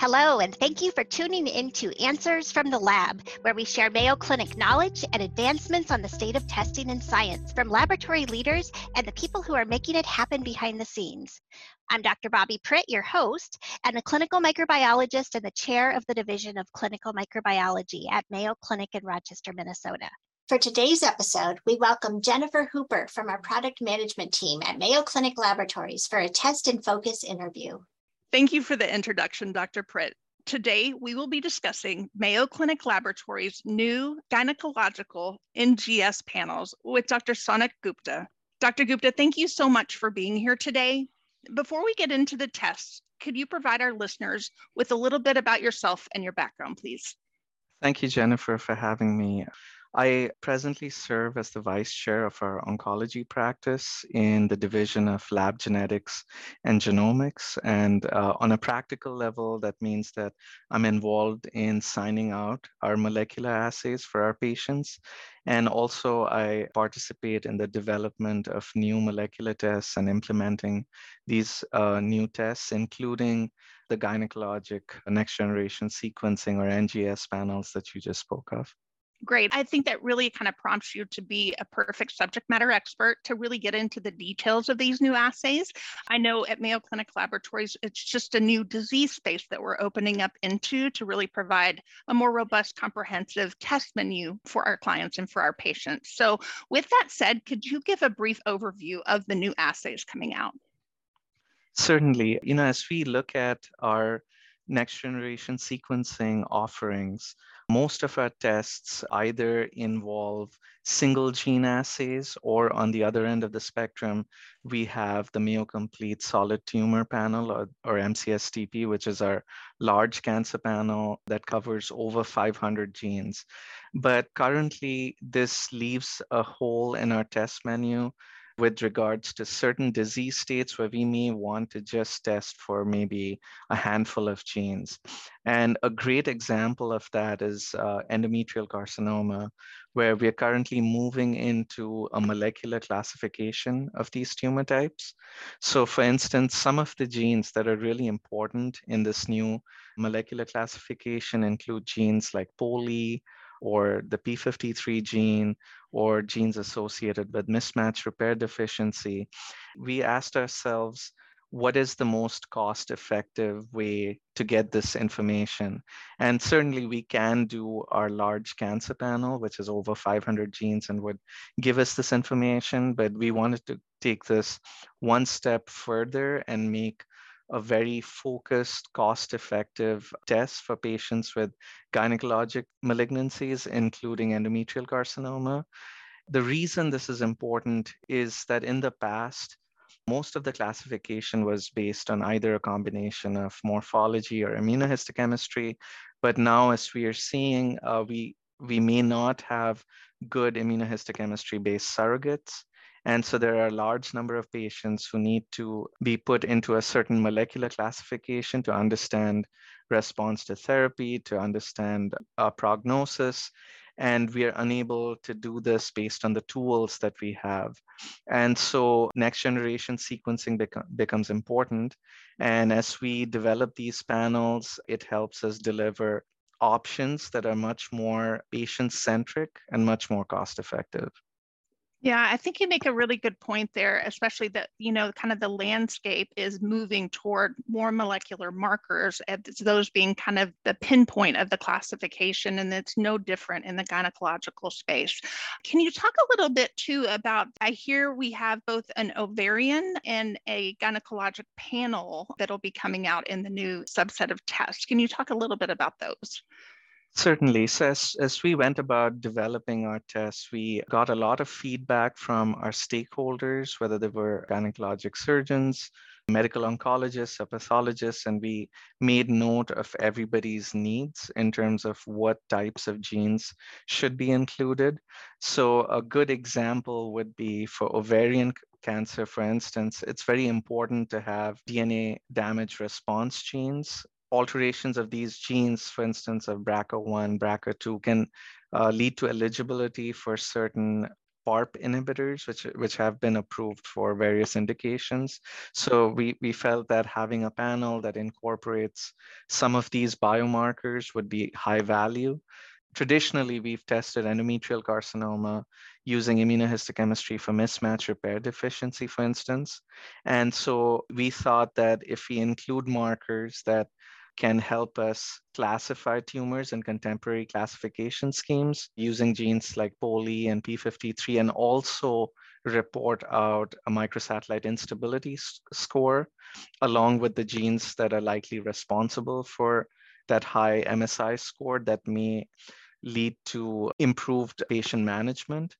Hello, and thank you for tuning in to Answers from the Lab, where we share Mayo Clinic knowledge and advancements on the state of testing and science from laboratory leaders and the people who are making it happen behind the scenes. I'm Dr. Bobbi Pritt, your host, and a clinical microbiologist and the chair of the Division of Clinical Microbiology at Mayo Clinic in Rochester, Minnesota. For today's episode, we welcome Jennifer Hooper from our product management team at Mayo Clinic Laboratories for a test and focus interview. Thank you for the introduction, Dr. Pritt. Today, we will be discussing Mayo Clinic Laboratories' new gynecological NGS panels with Dr. Sounak Gupta. Dr. Gupta, thank you so much for being here today. Before we get into the tests, could you provide our listeners with a little bit about yourself and your background, please? Thank you, Jennifer, for having me. I presently serve as the vice chair of our oncology practice in the division of lab genetics and genomics. And uh, on a practical level, that means that I'm involved in signing out our molecular assays for our patients. And also, I participate in the development of new molecular tests and implementing these uh, new tests, including the gynecologic next generation sequencing or NGS panels that you just spoke of. Great. I think that really kind of prompts you to be a perfect subject matter expert to really get into the details of these new assays. I know at Mayo Clinic Laboratories, it's just a new disease space that we're opening up into to really provide a more robust, comprehensive test menu for our clients and for our patients. So, with that said, could you give a brief overview of the new assays coming out? Certainly. You know, as we look at our next generation sequencing offerings, most of our tests either involve single gene assays or on the other end of the spectrum, we have the Mayo Complete Solid Tumor Panel or, or MCSTP, which is our large cancer panel that covers over 500 genes. But currently, this leaves a hole in our test menu with regards to certain disease states where we may want to just test for maybe a handful of genes. And a great example of that is uh, endometrial carcinoma, where we are currently moving into a molecular classification of these tumor types. So for instance, some of the genes that are really important in this new molecular classification include genes like POLE, or the P53 gene or genes associated with mismatch repair deficiency, we asked ourselves, what is the most cost effective way to get this information? And certainly we can do our large cancer panel, which is over 500 genes and would give us this information, but we wanted to take this one step further and make a very focused, cost effective test for patients with gynecologic malignancies, including endometrial carcinoma. The reason this is important is that in the past, most of the classification was based on either a combination of morphology or immunohistochemistry. But now, as we are seeing, uh, we, we may not have good immunohistochemistry based surrogates. And so there are a large number of patients who need to be put into a certain molecular classification to understand response to therapy, to understand uh, prognosis. And we are unable to do this based on the tools that we have. And so next generation sequencing becomes important. And as we develop these panels, it helps us deliver options that are much more patient centric and much more cost effective. Yeah, I think you make a really good point there, especially that, you know, kind of the landscape is moving toward more molecular markers, and those being kind of the pinpoint of the classification, and it's no different in the gynecological space. Can you talk a little bit too about? I hear we have both an ovarian and a gynecologic panel that'll be coming out in the new subset of tests. Can you talk a little bit about those? Certainly. So as, as we went about developing our tests, we got a lot of feedback from our stakeholders, whether they were gynecologic surgeons, medical oncologists, or pathologists, and we made note of everybody's needs in terms of what types of genes should be included. So a good example would be for ovarian cancer, for instance, it's very important to have DNA damage response genes alterations of these genes, for instance, of BRCA1, BRCA2, can uh, lead to eligibility for certain PARP inhibitors, which, which have been approved for various indications. So we, we felt that having a panel that incorporates some of these biomarkers would be high value. Traditionally, we've tested endometrial carcinoma using immunohistochemistry for mismatch repair deficiency, for instance. And so we thought that if we include markers that can help us classify tumors in contemporary classification schemes using genes like POLE and P53, and also report out a microsatellite instability score, along with the genes that are likely responsible for that high MSI score that may lead to improved patient management.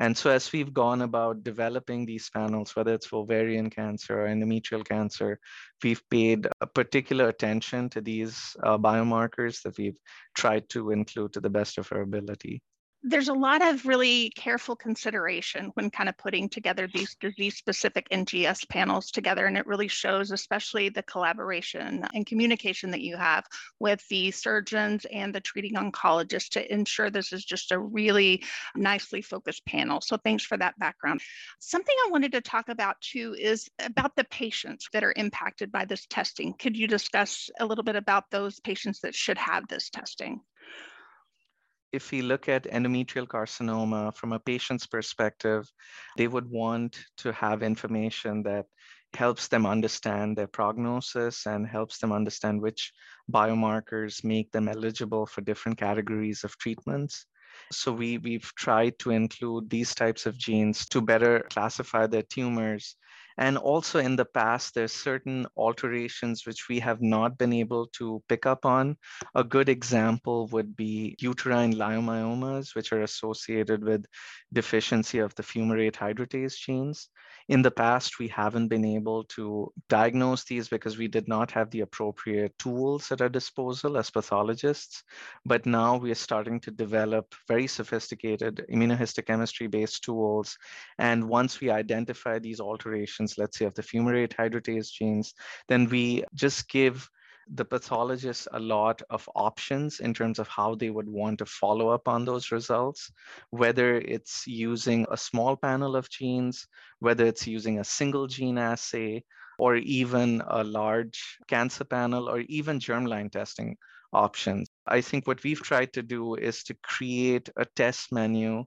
And so as we've gone about developing these panels, whether it's for ovarian cancer or endometrial cancer, we've paid particular attention to these uh, biomarkers that we've tried to include to the best of our ability there's a lot of really careful consideration when kind of putting together these disease specific NGS panels together. And it really shows, especially the collaboration and communication that you have with the surgeons and the treating oncologists to ensure this is just a really nicely focused panel. So thanks for that background. Something I wanted to talk about too is about the patients that are impacted by this testing. Could you discuss a little bit about those patients that should have this testing? If we look at endometrial carcinoma from a patient's perspective, they would want to have information that helps them understand their prognosis and helps them understand which biomarkers make them eligible for different categories of treatments. So we, we've tried to include these types of genes to better classify their tumors and also in the past, there's certain alterations which we have not been able to pick up on. A good example would be uterine leiomyomas, which are associated with deficiency of the fumarate hydratase genes. In the past, we haven't been able to diagnose these because we did not have the appropriate tools at our disposal as pathologists. But now we are starting to develop very sophisticated immunohistochemistry-based tools. And once we identify these alterations, let's say of the fumarate hydratase genes, then we just give the pathologists a lot of options in terms of how they would want to follow up on those results, whether it's using a small panel of genes, whether it's using a single gene assay, or even a large cancer panel, or even germline testing options. I think what we've tried to do is to create a test menu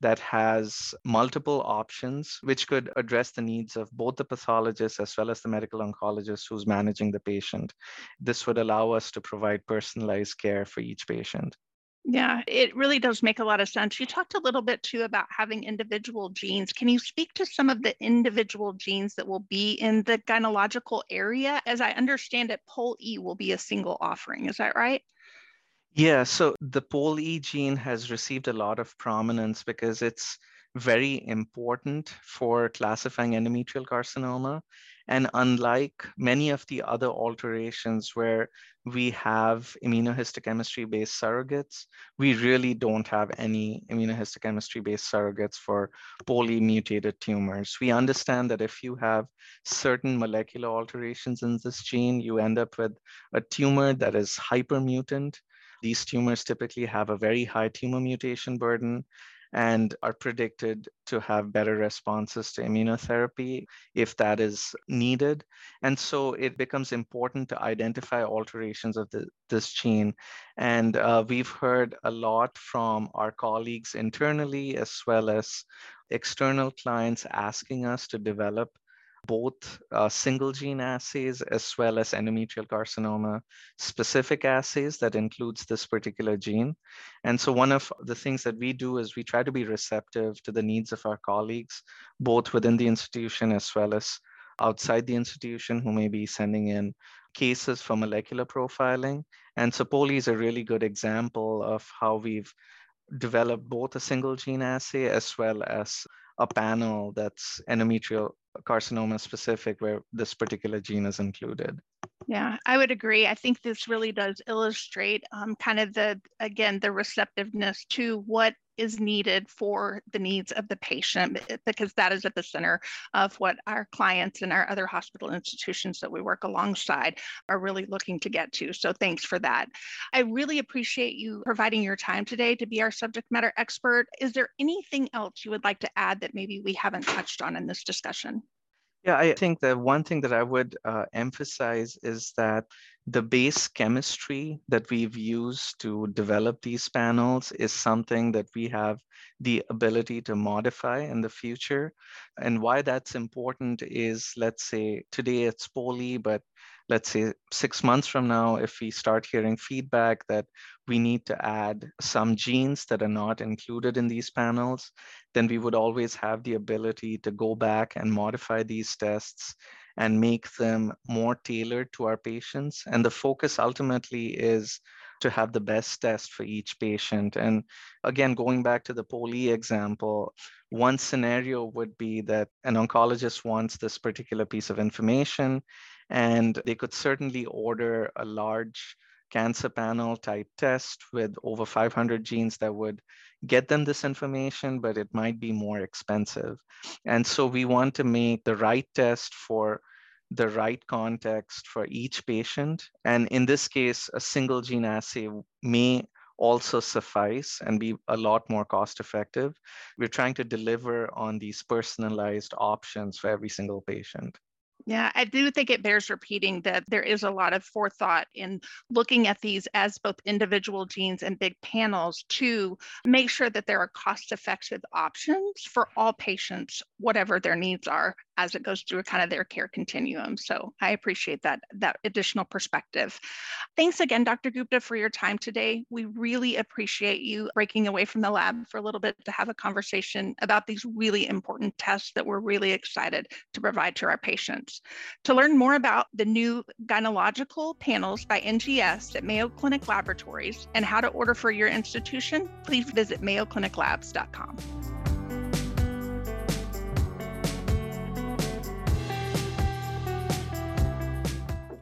that has multiple options, which could address the needs of both the pathologist as well as the medical oncologist who's managing the patient. This would allow us to provide personalized care for each patient. Yeah, it really does make a lot of sense. You talked a little bit too about having individual genes. Can you speak to some of the individual genes that will be in the gynecological area? As I understand it, POLE E will be a single offering. Is that right? Yeah, so the POLE gene has received a lot of prominence because it's very important for classifying endometrial carcinoma. And unlike many of the other alterations where we have immunohistochemistry based surrogates, we really don't have any immunohistochemistry based surrogates for POLE mutated tumors. We understand that if you have certain molecular alterations in this gene, you end up with a tumor that is hypermutant these tumors typically have a very high tumor mutation burden and are predicted to have better responses to immunotherapy if that is needed. And so it becomes important to identify alterations of the, this gene. And uh, we've heard a lot from our colleagues internally as well as external clients asking us to develop both uh, single gene assays as well as endometrial carcinoma specific assays that includes this particular gene. And so one of the things that we do is we try to be receptive to the needs of our colleagues, both within the institution as well as outside the institution who may be sending in cases for molecular profiling. And so POLE is a really good example of how we've developed both a single gene assay as well as a panel that's endometrial carcinoma specific where this particular gene is included. Yeah, I would agree. I think this really does illustrate um, kind of the, again, the receptiveness to what is needed for the needs of the patient, because that is at the center of what our clients and our other hospital institutions that we work alongside are really looking to get to. So thanks for that. I really appreciate you providing your time today to be our subject matter expert. Is there anything else you would like to add that maybe we haven't touched on in this discussion? Yeah, I think the one thing that I would uh, emphasize is that the base chemistry that we've used to develop these panels is something that we have the ability to modify in the future. And why that's important is, let's say today it's POLE, but let's say six months from now, if we start hearing feedback that we need to add some genes that are not included in these panels, then we would always have the ability to go back and modify these tests and make them more tailored to our patients. And the focus ultimately is to have the best test for each patient. And again, going back to the POLE example, one scenario would be that an oncologist wants this particular piece of information and they could certainly order a large cancer panel type test with over 500 genes that would get them this information, but it might be more expensive. And so we want to make the right test for the right context for each patient. And in this case, a single gene assay may also suffice and be a lot more cost effective. We're trying to deliver on these personalized options for every single patient. Yeah, I do think it bears repeating that there is a lot of forethought in looking at these as both individual genes and big panels to make sure that there are cost effective options for all patients, whatever their needs are as it goes through kind of their care continuum. So I appreciate that, that additional perspective. Thanks again, Dr. Gupta, for your time today. We really appreciate you breaking away from the lab for a little bit to have a conversation about these really important tests that we're really excited to provide to our patients. To learn more about the new gynecological panels by NGS at Mayo Clinic Laboratories and how to order for your institution, please visit mayocliniclabs.com.